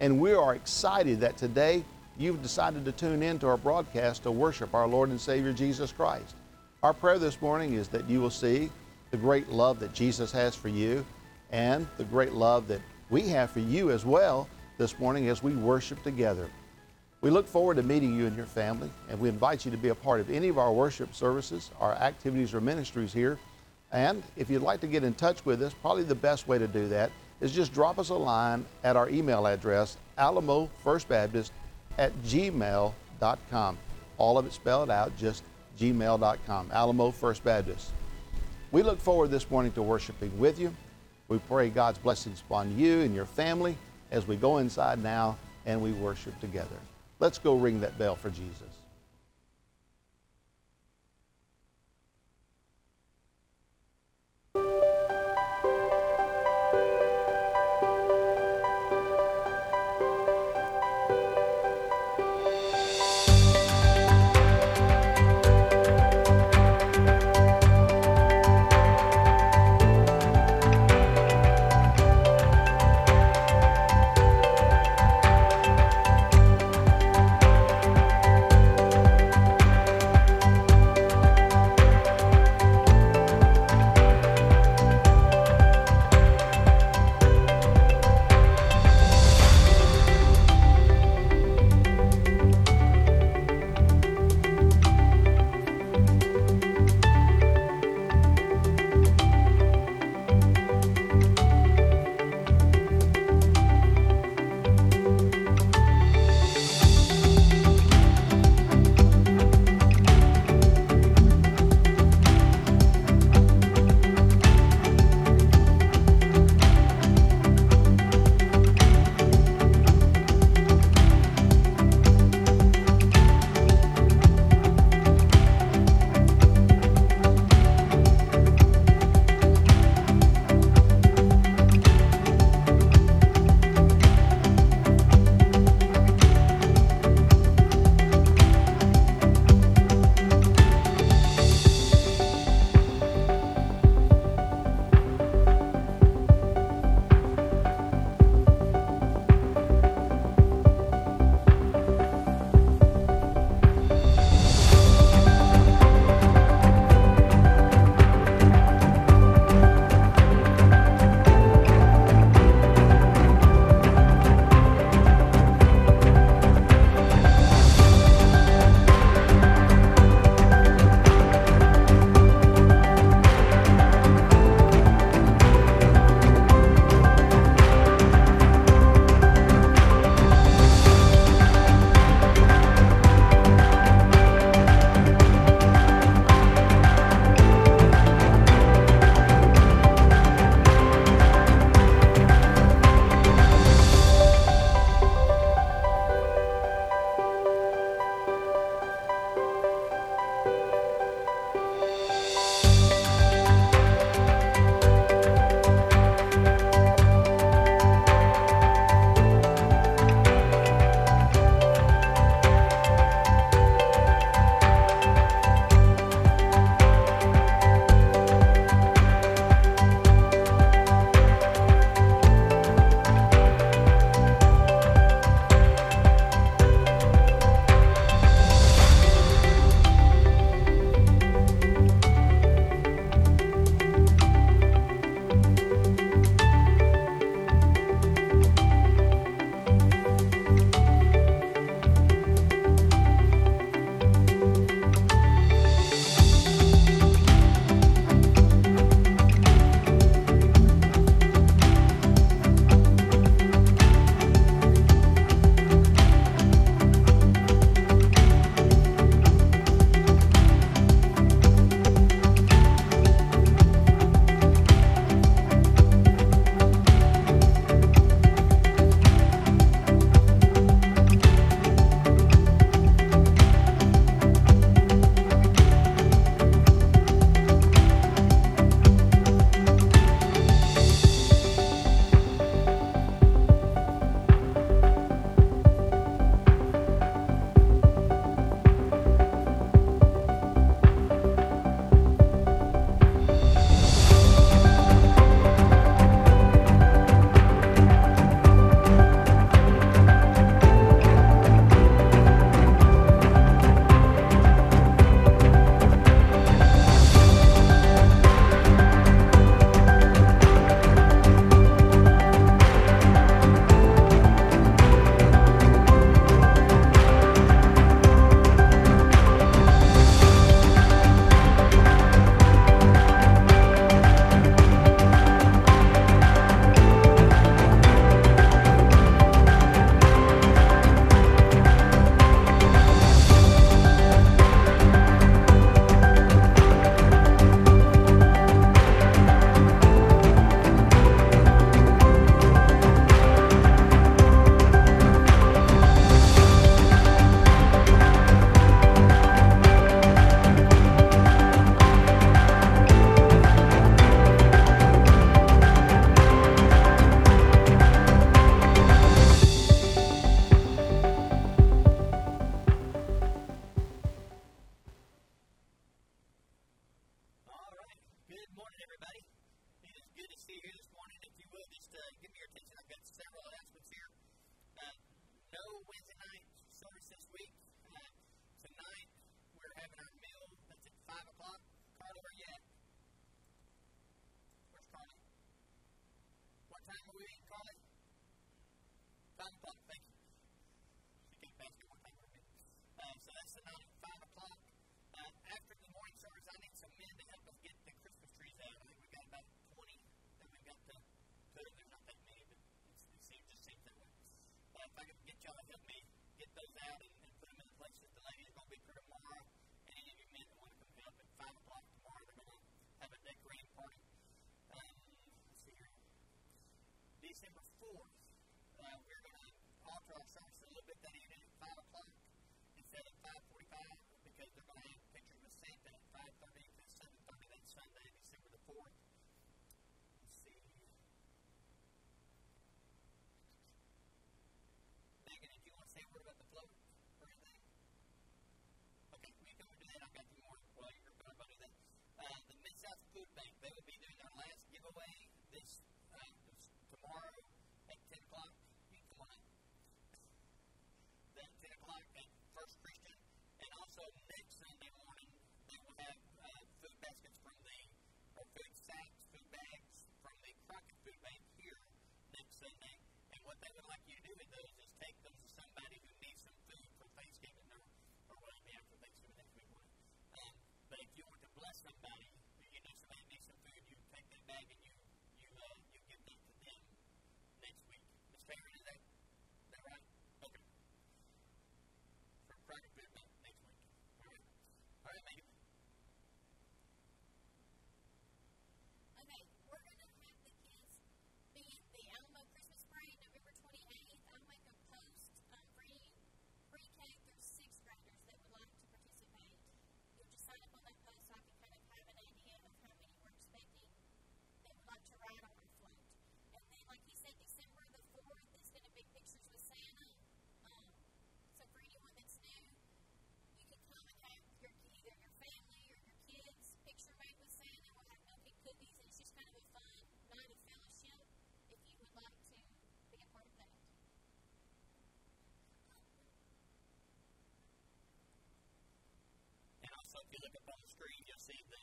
And we are excited that today you've decided to tune in to our broadcast to worship our Lord and Savior Jesus Christ. Our prayer this morning is that you will see the great love that Jesus has for you and the great love that we have for you as well this morning as we worship together. We look forward to meeting you and your family, and we invite you to be a part of any of our worship services, our activities, or ministries here and if you'd like to get in touch with us, probably the best way to do that is just drop us a line at our email address, alamofirstbaptist at gmail.com. All of it spelled out, just gmail.com, Alamo First Baptist. We look forward this morning to worshiping with you. We pray God's blessings upon you and your family as we go inside now and we worship together. Let's go ring that bell for Jesus. December 4, look up on the screen, you'll see the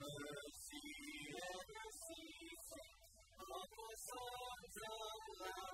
mercy ever ceasing, awful songs of love.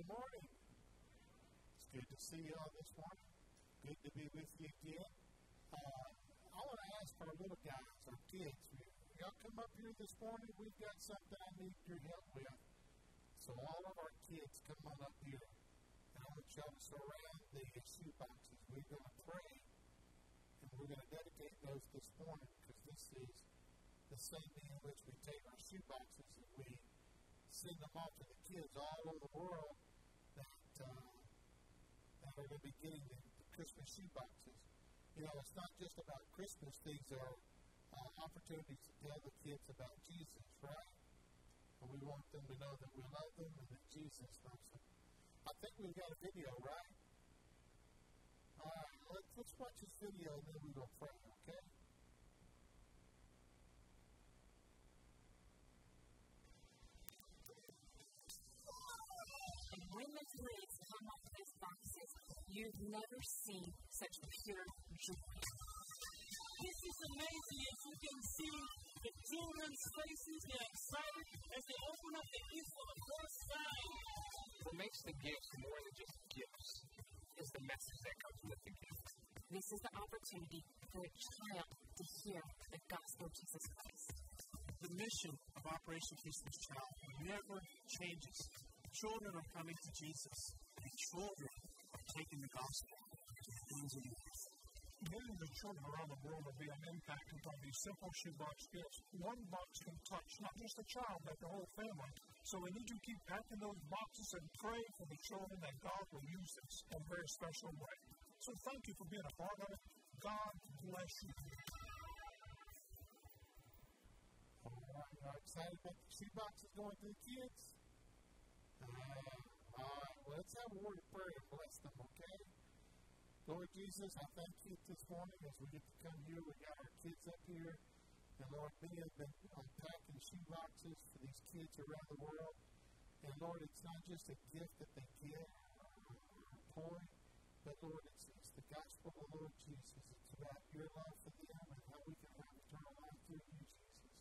Good morning. It's good to see you all this morning. Good to be with you again. Uh, I want to ask our little guys, our kids, y'all come up here this morning. We've got something I need your help with. So all of our kids, come on up here. And I want y'all to surround the shoe boxes. We're going to pray, and we're going to dedicate those this morning because this is the same day in which we take our shoe boxes and we send them off to the kids all over the world uh, that are going to be getting the, the Christmas shoe boxes. You know, it's not just about Christmas. These are uh, opportunities to tell the kids about Jesus, right? And we want them to know that we love them and that Jesus loves them. I think we've got a video, right? All right, let's, let's watch this video and then we will pray, okay? You've never seen such pure joy. This is amazing as you can see the children's faces get excited as they open up the gifts for the first time. What makes the gifts more than just gifts is the message that comes with the gift. This is the opportunity for a child to hear the gospel of Jesus Christ. The mission of Operation Christmas Child never changes. Children are coming to Jesus, and children are taking the gospel to the of the earth. Millions of children around the world are being impacted by these simple shoebox gifts. One box can touch not just a child, but the whole family. So we need to keep packing those boxes and pray for the children that God will use this in a very special way. So thank you for being a part of it. God bless you. All right, excited about the shoe boxes going to the kids? Uh, let's have a word of prayer and bless them, okay? Lord Jesus, I thank you this morning as we get to come here. We got our kids up here. And Lord, many have been unpacking shoe boxes for these kids around the world. And Lord, it's not just a gift that they get or a toy, but Lord, it's, it's the gospel of the Lord Jesus. It's about your love for them and how we can have eternal life through you, Jesus.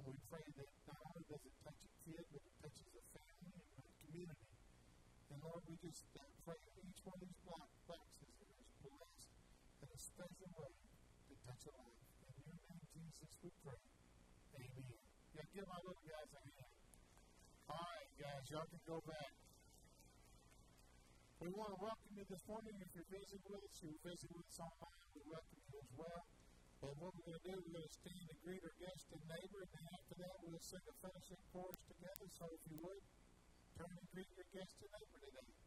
And we pray that not only does it touch a kid, but it touches a family and a community. And Lord, we just pray that each one of these block boxes is blessed in a special way to touch a life. In your name, Jesus, we pray. Amen. Yeah, give my little guys a hand. All right, guys, y'all can go back. We want to welcome you this morning. If you're visiting with us, you're visiting with us online, we welcome you as well. But what we're going to do, we're going to stand and greet our guest and neighbor, and then after that, we'll sing a finishing chorus together. So if you would, turn and greet your guest and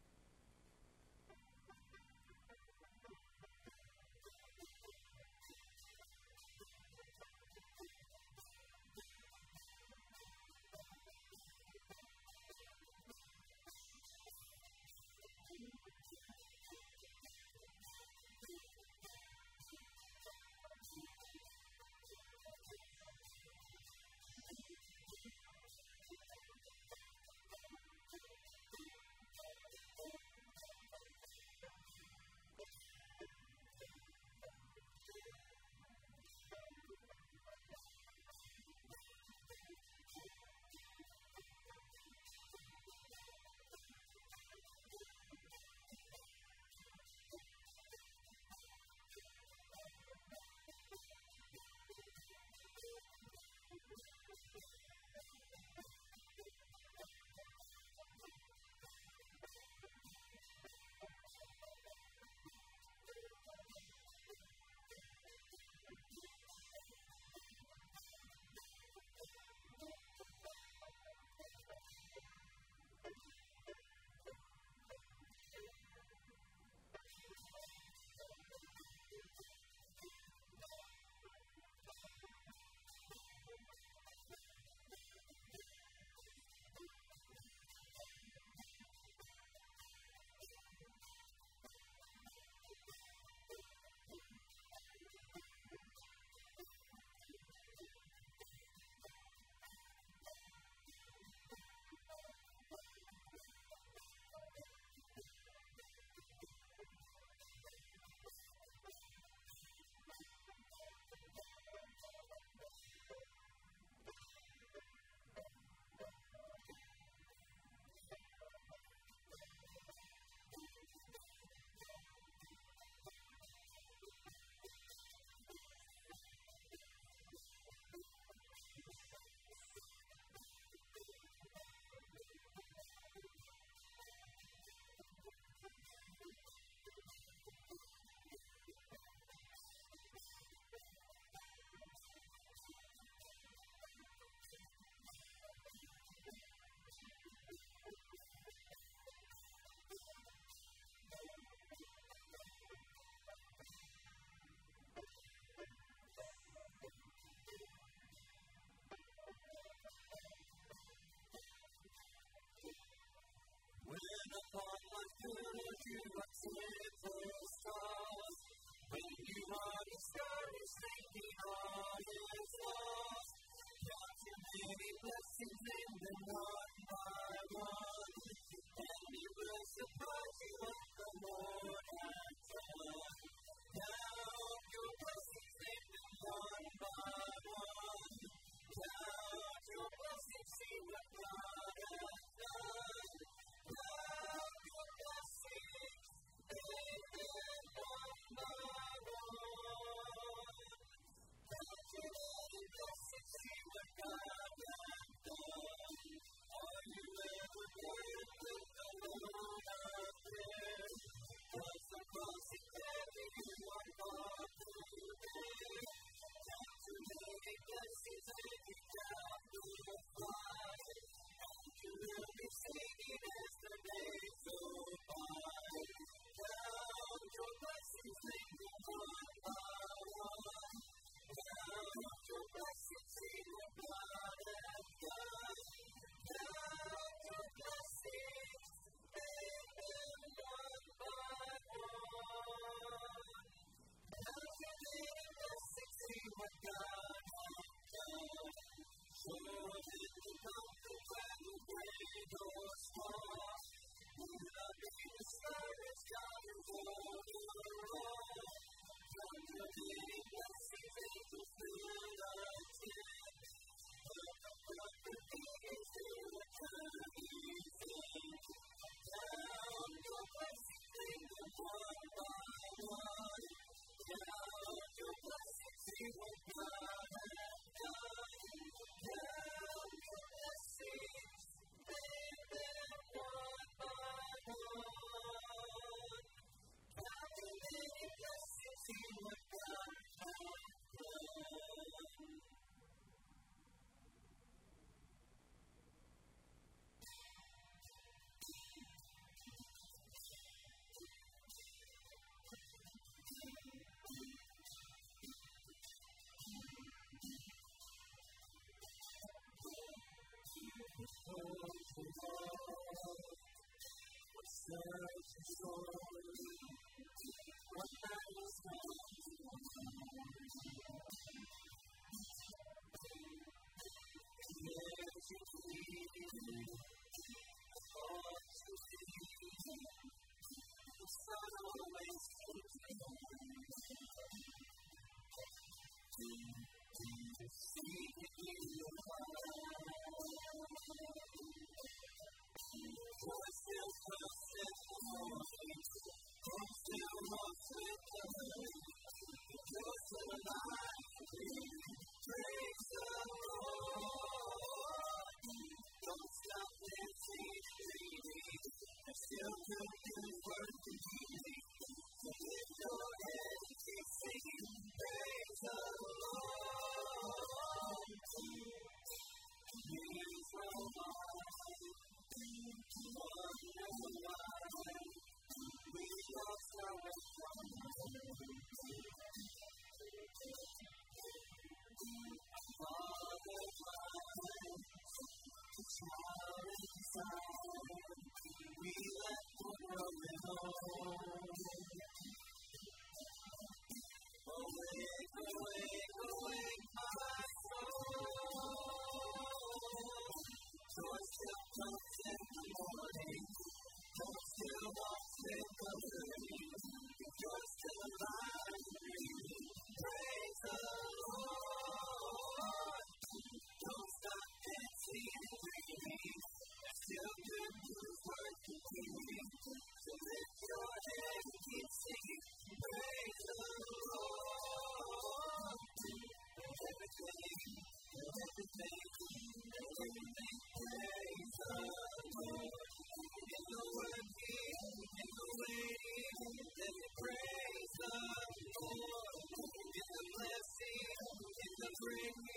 neighbor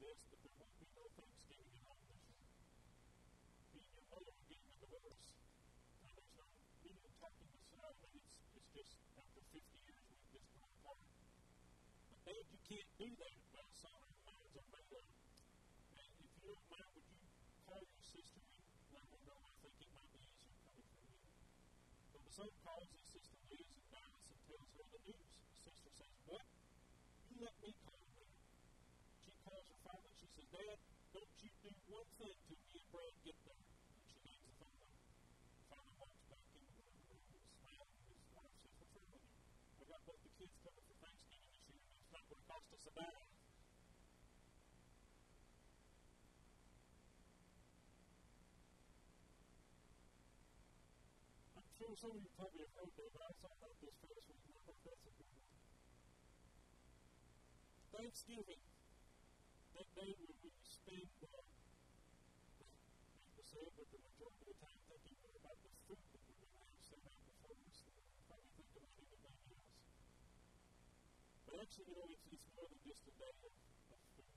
this, but there won't be no Thanksgiving home this and your mother are getting a divorce. And there's no, to this out. I it's, it's just after 50 years, we've just grown apart. But Dad, you can't do that. Well, sorry, minds are made up. And if you don't mind, would you call your sister and let her know I think it might be easier coming from you? So the son calls his sister Liz in Dallas and tells her the news. The sister says, What? You let me call them. She calls her father and she says, Dad, don't you do one thing till me and Brad get there. And she hangs the phone up. Father walks back into the room and smiling. His wife says, What's wrong with you? I got both the kids coming for Thanksgiving this year, and it's not I'm sure some of you probably have heard that, but I thought about this past week, and I thought that's a good one. Thanksgiving, that day when we spend, uh, say it, but the majority of the time thinking more about the food that we're going to have set out before us than we think about anything else. But actually, you know, it's, it's more than just a day of, of food.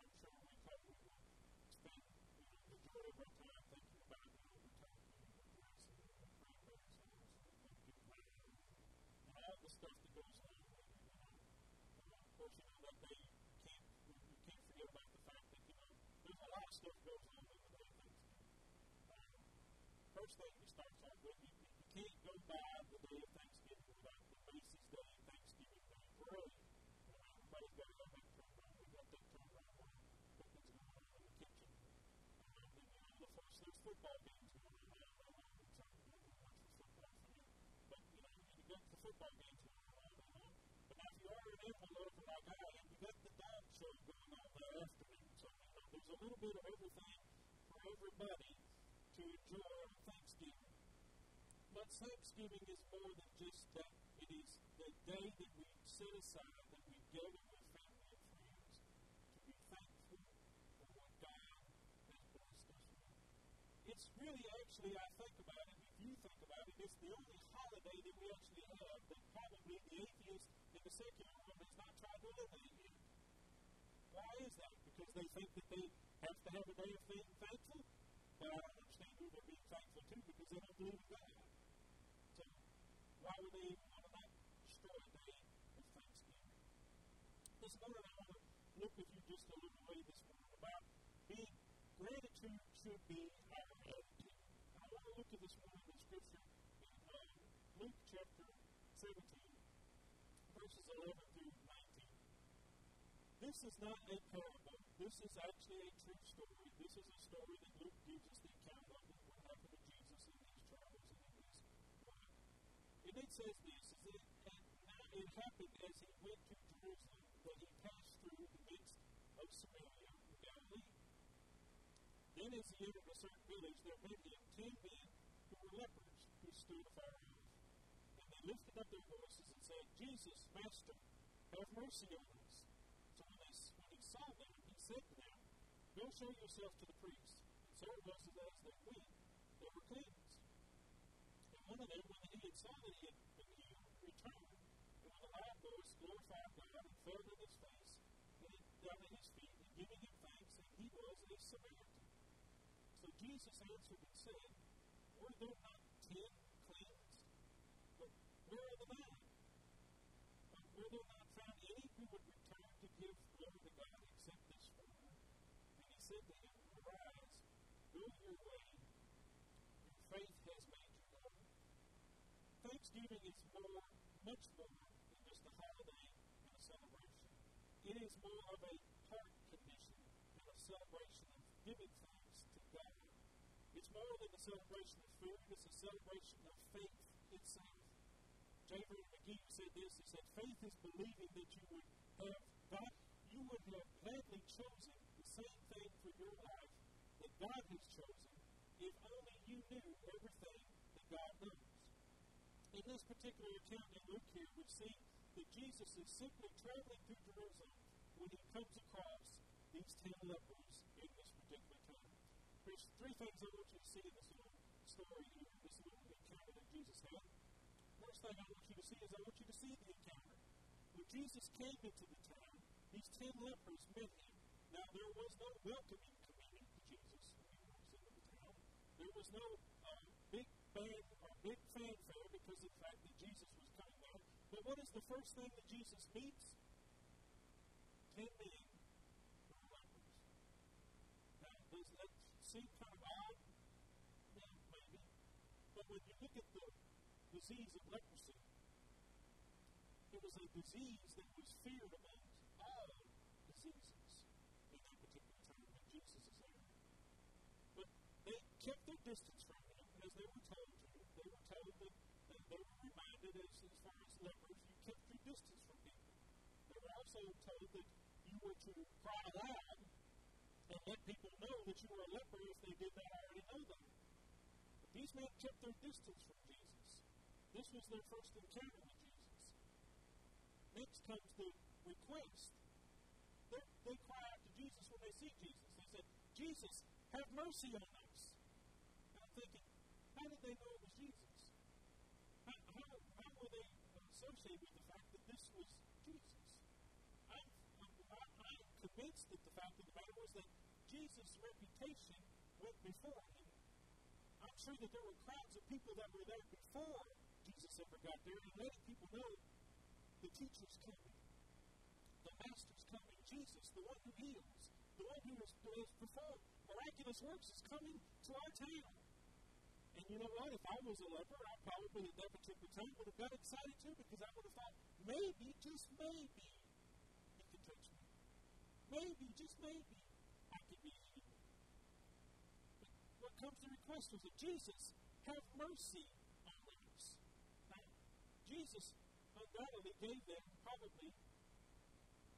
I'm sure we probably will spend, you know, the majority of our time thinking about, you know, retirement and progressing and our grandparents and those that get married and all the stuff that goes along with it, you know. Uh, of course, you know, that day you can't, we, we can't forget about the fact that, you know, there's a lot of stuff goes on with the day of Thanksgiving. Um, first thing it starts off with, you, you can't go by the day of Thanksgiving without the Macy's Day Thanksgiving Day Parade. You know, everybody's got to have that turned on. We got that turned on when cooking's going on in the kitchen. And then, you know, of course, there's football games going on. I don't know on, you know, watch the football for me. But, you know, you got the football games going on all day long. But now if you are an lover like I am, you got the dog show going on that afternoon. So, you know, there's a little bit of everything for everybody to enjoy. But Thanksgiving is more than just that. It is the day that we set aside, that we gather with family and friends to be thankful for what God has blessed us with. It's really actually, I think about it, if you think about it, it's the only holiday that we actually have that probably the atheist and the secular world has not tried to eliminate yet. Why is that? Because they think that they have to have a day of being thankful? But I don't understand who they're being thankful to because they don't believe in God. Why would they want to not destroy a day of thanksgiving? This morning I want to look with you just a little way this morning about being gratitude should be our attitude. I want to look at this morning in Scripture in uh, Luke chapter 17, verses 11 through 19. This is not a parable. This is actually a true story. This is a story that Luke gives us the account of what happened to Jesus in his travels and in his life. And it says this, is that now it happened as he went to Jerusalem that he passed through the midst of Samaria and Galilee. Then as he entered a certain village, there met him ten men who were lepers, who stood afar off. And they lifted up their voices and said, Jesus, Master, have mercy on us. So when, they, when he saw them, he said to them, Go show yourself to the priest. And so it was as they went, they were cleansed. And one of them, when had saw that he had returned, and with a loud voice glorified God, and on his face, and down at his feet, and giving him thanks, and he was a Samaritan. So Jesus answered and said, Were there not ten cleansed? But where are the nine? But were there not found any who would return to give glory to God except this foreigner? And he said to him, Arise, go your way, your faith has made you whole. Thanksgiving is more, much more than just a holiday and a celebration. It is more of a heart condition and a celebration of giving thanks to God. It's more than a celebration of food, it's a celebration of faith itself. J. Vernon McGee said this, he said, faith is believing that you would have God, you would have gladly chosen the same thing for your life that God has chosen if only you knew everything that God knows. In this particular account in Luke here, we see that Jesus is simply traveling through Jerusalem when he comes across these ten lepers in this particular town. There's three things I want you to see in this little story here, this little encounter that Jesus had. First thing I want you to see is I want you to see the encounter. When Jesus came into the town, these ten lepers met him. Now, there was no welcoming committee to Jesus when he walks into the town. There was no um, big band big fanfare because of the fact that Jesus was coming there. But what is the first thing that Jesus meets? Ten men who are lepers. Now, does that seem kind of odd? Yeah, maybe. But when you look at the disease of leprosy, it was a disease that was feared among all diseases in that particular time when Jesus is there. But they kept their distance from him as they were told to. They were told that, that they reminded as, far as lepers, you kept your distance from people. They were also told that you were to cry aloud and let people know that you were a leper if they did not already know that. But these men kept their distance from Jesus. This was their first encounter with Jesus. Next comes the request. They're, they cry out to Jesus when they see Jesus. They said, Jesus, have mercy on us. And I'm thinking, how did they know it was Jesus? Were they uh, associated with the fact that this was Jesus? I'm, I'm, I'm convinced that the fact of the matter was that Jesus' reputation went before him. I'm sure that there were crowds of people that were there before Jesus ever got there and letting people know the teacher's coming, the master's coming, Jesus, the one who heals, the one who has performed miraculous works, is coming to our town. And you know what? If I was a leper, I probably at that particular time would have got excited too because I would have thought, maybe, just maybe, he can touch me. Maybe, just maybe, I can be healed. But what comes to request was that Jesus, have mercy on us. Now, Jesus undoubtedly gave them probably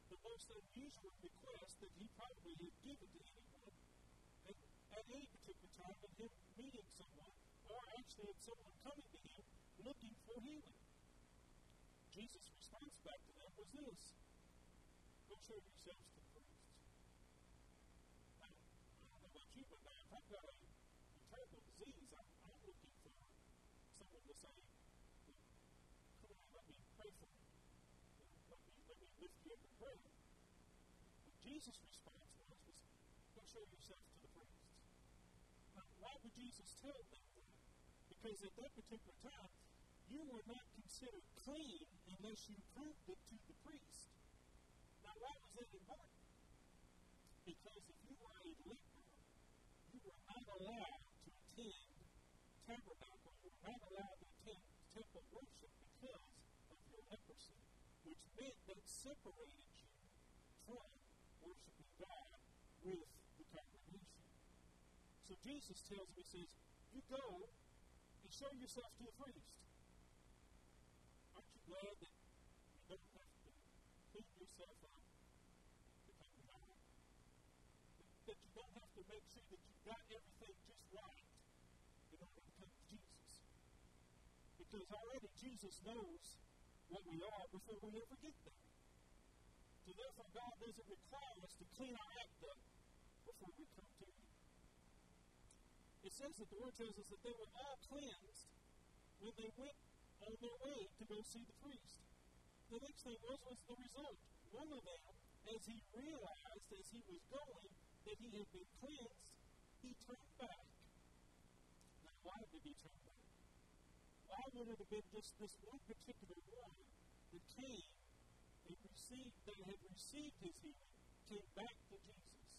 the most unusual request that he probably had given to anyone at, at any particular time of him meeting someone, or actually of someone coming to him looking for healing. Jesus' response back to them was this Go show yourselves to the priests. Now, I don't know about you, but now if I've got a, a terrible disease, I'm, I'm looking for someone to say, Come on, let me pray for you. Let me, let me lift you up in prayer. What Jesus' response was, was go show yourselves to the priests. Now, why would Jesus tell them? Because at that particular time, you were not considered clean unless you proved it to the priest. Now, why was that important? Because if you were a leper, you were not allowed to attend tabernacle. You were not allowed to attend temple worship because of your leprosy, which meant that separated you from worshiping God with the congregation. So Jesus tells him, He says, You go and show yourself to the priest. Aren't you glad that you don't have to clean yourself up to come to God? That you don't have to make sure that you've got everything just right in order to come to Jesus. Because already Jesus knows what we are before we ever get there. So therefore, God doesn't require us to clean our act up before we come to. It says that the Word tells us that they were all cleansed when they went on their way to go see the priest. The next thing was, was the result. One of them, as he realized as he was going that he had been cleansed, he turned back. Now, why did he turn back? Why would it have been just this one particular one that came and received, that had received his healing, came back to Jesus?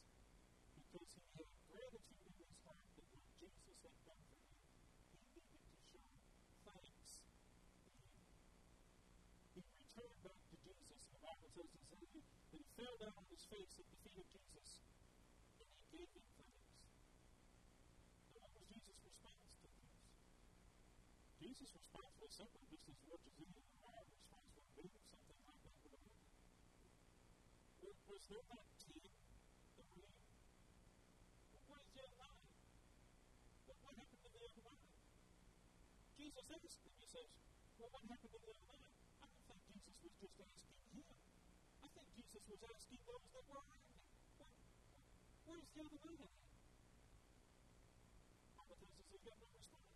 Because he had gratitude in his heart that what Jesus had done for him, he needed to show thanks to him. He returned back to Jesus. The Bible tells us that he, that he fell down on his face at the feet of Jesus and he gave him thanks. Now, what was Jesus' response to this? Jesus' response was simple, just as much as any our response would be if something like that would have happened. Was, there not ten that healed? What is the other nine? What, happened to the other nine? Jesus asked them, he says, Well, what happened to the other nine? I don't think Jesus was just asking him. Jesus was asking those that were around him. Where, where's the other nine at? Bible tells us he got no response.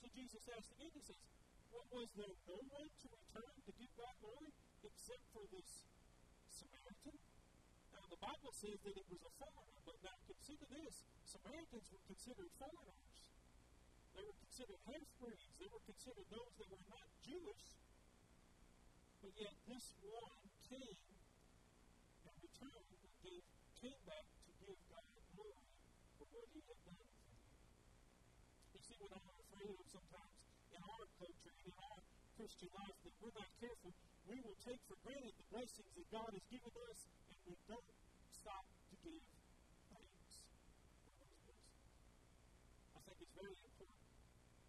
So Jesus asked again, he says, What was there no one to return to give God glory except for this Samaritan? Now, the Bible says that it was a foreigner, but now consider this Samaritans were considered foreigners. They were considered half breeds, they were considered those that were not Jewish. But yet, this one came and returned and gave, came back to give God glory for what he had done for them. You see, what I'm afraid of sometimes in our culture and in our Christian life that we're not careful, we will take for granted the blessings that God has given us and we don't stop to give thanks for those blessings. I think it's very important.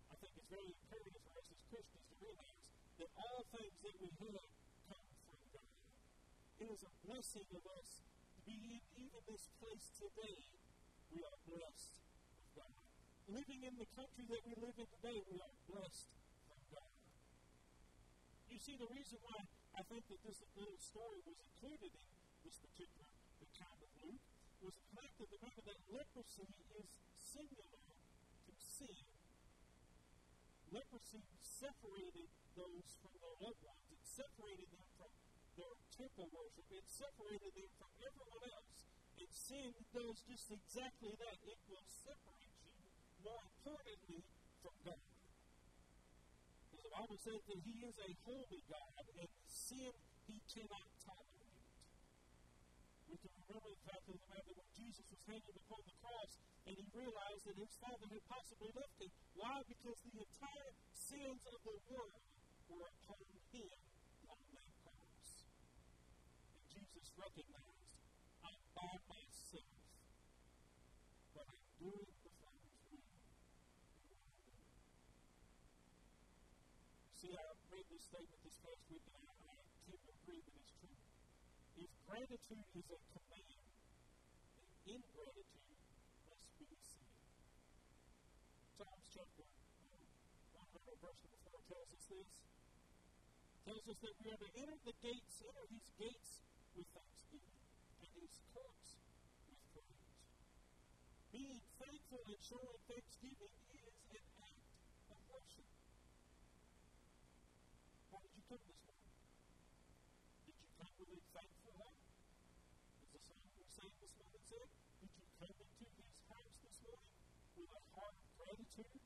I think it's very imperative for us as Christians to realize that all things that we have come from God. It is a blessing of us to be in even this place today. We are blessed of God. Living in the country that we live in today, we are blessed from God. You see, the reason why I think that this little story was included in this particular account of Luke was the fact that remember that leprosy is similar to sin. Leprosy separated those from their loved ones. It separated them from their temple worship. It separated them from everyone else. And sin does just exactly that. It will separate you, more importantly, from God. Because the Bible says that He is a holy God, and sin He cannot. We can remember the fact of the matter when Jesus was hanging upon the cross and he realized that his Father had possibly left him. Why? Because the entire sins of the world were upon him on that cross. And Jesus recognized, I'm by myself, but I'm doing the Father's will. See, I read this statement this past week, and I, I tend to agree that it's true. If gratitude is a command, then ingratitude must be sin. Psalms chapter 100, verse number 4 tells us this. Tells us that we are to enter the gates, enter his gates with thanksgiving, and his courts with praise. Being thankful and showing thanksgiving is an act of worship. How did you come this morning? Did you come with a thankful heart? As the song we sang this morning said, did you come into his house this morning with a heart of gratitude?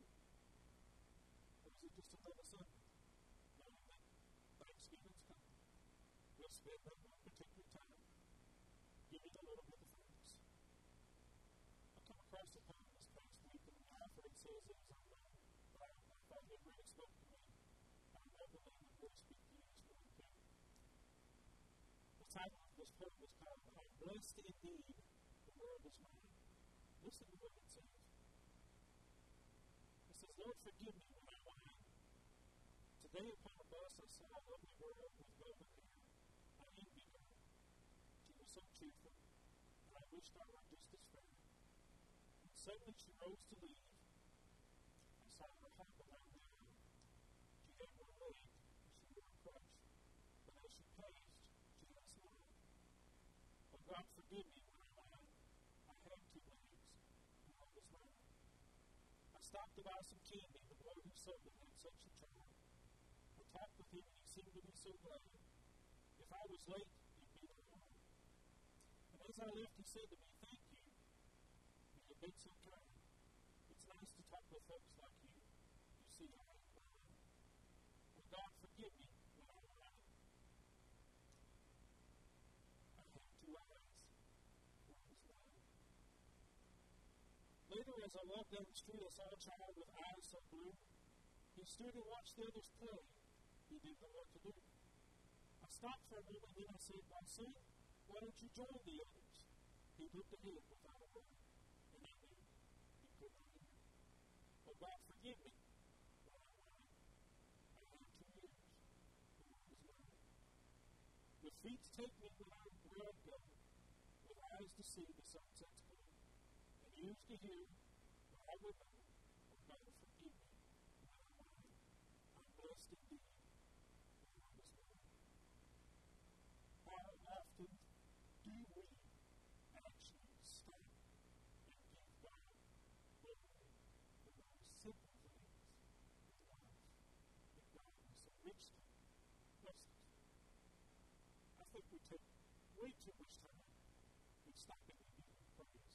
Or it just another Sunday? Knowing that Thanksgiving's coming. We'll spend that one particular time giving a little bit of thanks. I come across a poem this past week and the author it says it was unknown, I thought it really spoke to me. I love the name that will speak to you this. The title of this poem is called I'm Blessed Indeed, the World is Mine. Listen to what it says. It says, Lord, forgive me when I whine. Today upon a bus I saw a lovely girl with golden hair. I envied her. She was so cheerful, and I wished I were just as fair. And suddenly she rose to leave. I saw her hobble down the aisle. She had one leg, she wore a crutch. But as she paced, she asked Lord, Oh God, forgive me when I whine. I had two legs, and one was mine. I stopped to buy some candy. The boy who sold it had such a talked with him, and he seemed to be so glad. If I was late, he'd be there. And as I left, he said to me, Thank you. You have been so kind. It's nice to talk with folks like you. You see, I ain't lying. Well, God, forgive me when I'm lying. I have two eyes. One is mine. Later, as I walked down the street, I saw a child with eyes so blue. He stood and watched the others play. He didn't know what to do. I stopped for a moment, then I said, My son, why don't you join the others? He looked ahead without a word, and I knew he could not hear. Oh, God, forgive me. I. I and. With feet take me when I'm where I go, with eyes to see the sunset's glow, and ears to hear where I would know. Oh, God, forgive me when I whine. I'm blessed indeed. The Lord is mine. How often do we actually stop and give God glory for those simple things in life that God take way too much time in stopping and giving praise.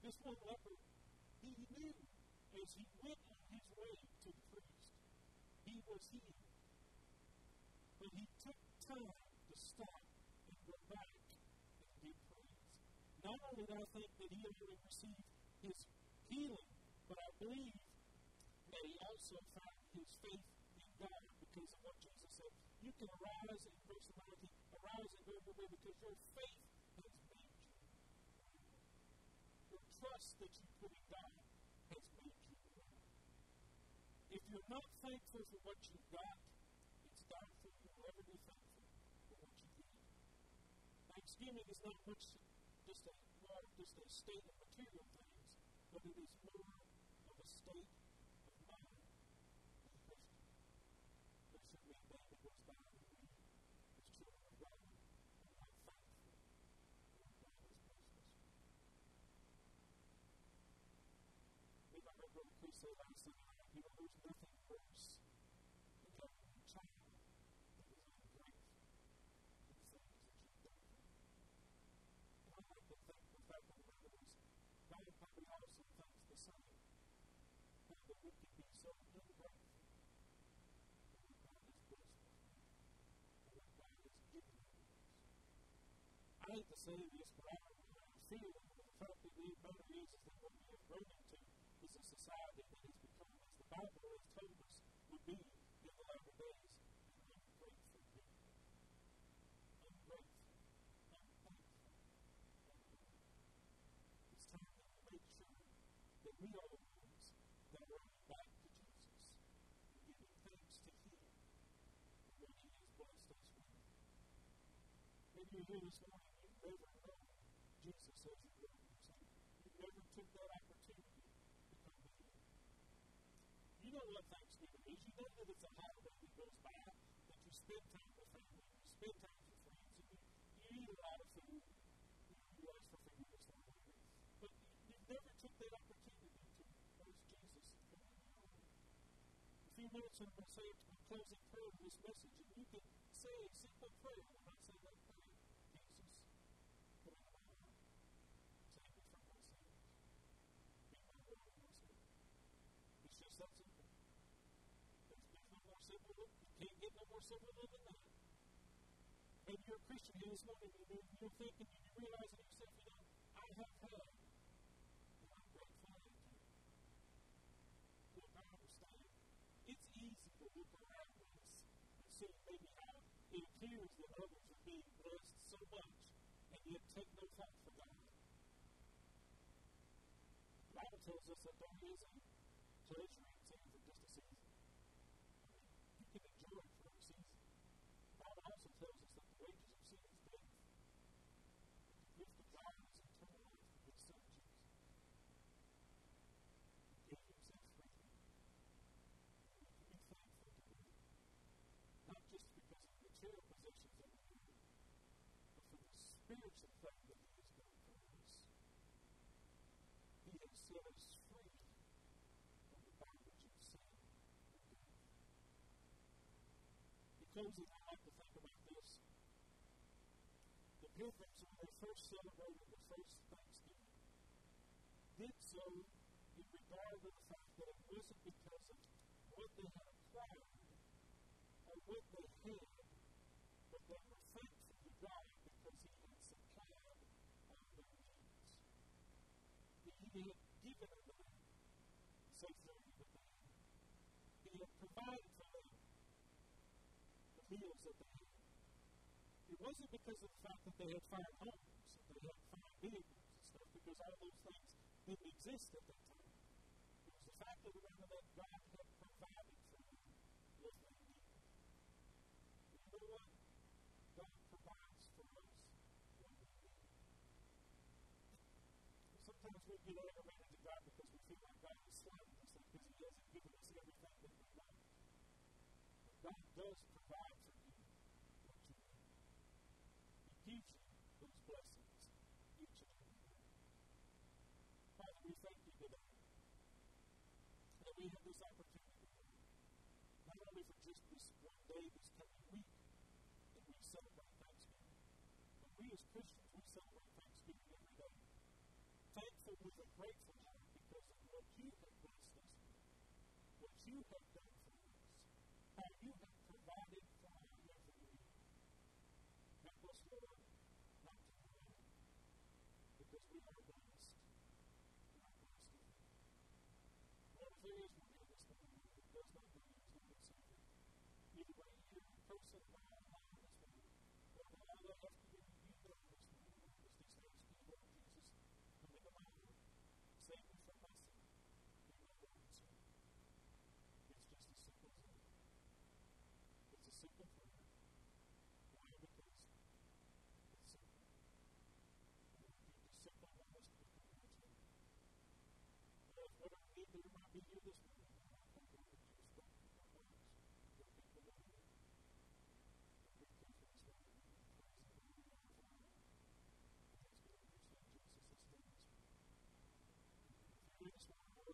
This one leper, he knew as he went on his way to the priest, he was healed. But he took time to stop and go back and give praise. Not only did I think that he already received his healing, but I believe that he also found his faith in God because of what Jesus. You can arise in verse 19, arise and go your way because your faith has made you. The trust that you put in God has made you. If you're not thankful for what you got, it's doubtful you'll ever be thankful for what you did. Thanksgiving is not much just a just a state of material things, but it is more of a state of mind as a Christian. There should be a day that goes by that we, as children of God, are not thankful for what God has blessed us with. Maybe I heard Brother Chris say you know, there's nothing worse than a child for the. And I like to think the fact of the matter is, God probably also thinks the same. How that we be so ungrateful God has blessed us with, God has given us. I hate to say this, but I, I feel that the fact that the matter is, is that what we have grown into is a society that has become, as the Bible has told us, would be in the latter days, an ungrateful people. Ungrateful. It's time that we make sure that we are the ones that are running back to Jesus giving thanks to Him for what He has blessed us with. Maybe you're here this morning you've never known Jesus as your Lord and Savior. You never took that opportunity to come to Him. You know what Thanksgiving is. You know that it's a holiday that goes by, that you spend time with family, you spend time with friends, and you, you eat a lot of food. You, you ask for forgiveness or whatever. But you, you never took that opportunity to praise Jesus and come into your. A few minutes I'm going to say my closing prayer of this message, and you can say a simple prayer when I say that prayer. Jesus, come into my heart. Save me from my sins. Be my Lord and my Savior. It's just that simple. There's, there's no more simple than you simple than that. Maybe you're a Christian here this morning and you're, you're thinking and you're realizing yourself, you know, I have had an ungrateful attitude. Look, I understand. It's easy to look around us and see maybe how it appears that others are being blessed so much and yet take no thought for God. The Bible tells us that there is a pleasure in sin for just a season. You can enjoy it for a season. The Bible also tells us that the wages of sin is death. But the gift of God is eternal life through His Son Jesus. He gave Himself freely. And we can be thankful to Him. Not just because of the material possessions that we have, but for the spiritual thing that He has done for us. He has set us free from the bondage of sin and death. In I'd like to think about this. The pilgrims, when they first celebrated the first Thanksgiving, did so in regard to the fact that it wasn't because of what they had acquired or what they had, but they were thankful to God because He had supplied all their needs. He had given unto them safe journey that they had. He had provided for them the meals that they had. It wasn't because of the fact that they had fine homes, that they had fine vehicles and stuff, because all those things didn't exist at that time. It was the fact of the matter that God had provided for them what they needed. You know what? God provides for us what we need. Sometimes we get aggravated to God because we feel like God is slighting us because He hasn't given us everything that we want. But God does provide for you what you need. He gives you those blessings each and every day. Father, we thank you today that we have this opportunity, not only for just this one day, this coming week, that we celebrate Thanksgiving, but we as Christians, we celebrate. Thankful with a grateful heart because of what you have blessed us, what you have done for us, how you have provided for our every need. Help us, Lord, not to forget, because we are blessed. We are blessed with you. Lord, if there is one here this morning that does not know you as Lord and Savior, either way, here in person or online this morning, Lord, all they have to do is you know this morning is just ask you, Lord Jesus, come into my heart, save me from my sin, be my Lord and Savior. It's just as simple as that. It's a simple prayer. Why? Because it's simple. And if it's simple, I want us to become much better. Lord, whatever need there might be here this morning, I pray, Lord, that you spoke to our hearts, your people will hear. We thank you this morning. We praise you. We magnify you. We ask it in your son, Jesus' name this morning. If you're here this morning, Lord, spoke to you,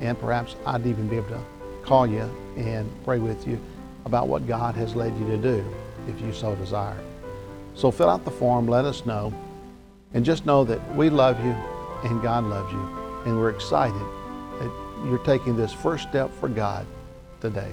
and perhaps I'd even be able to call you and pray with you about what God has led you to do if you so desire. So fill out the form, let us know, and just know that we love you and God loves you, and we're excited that you're taking this first step for God today.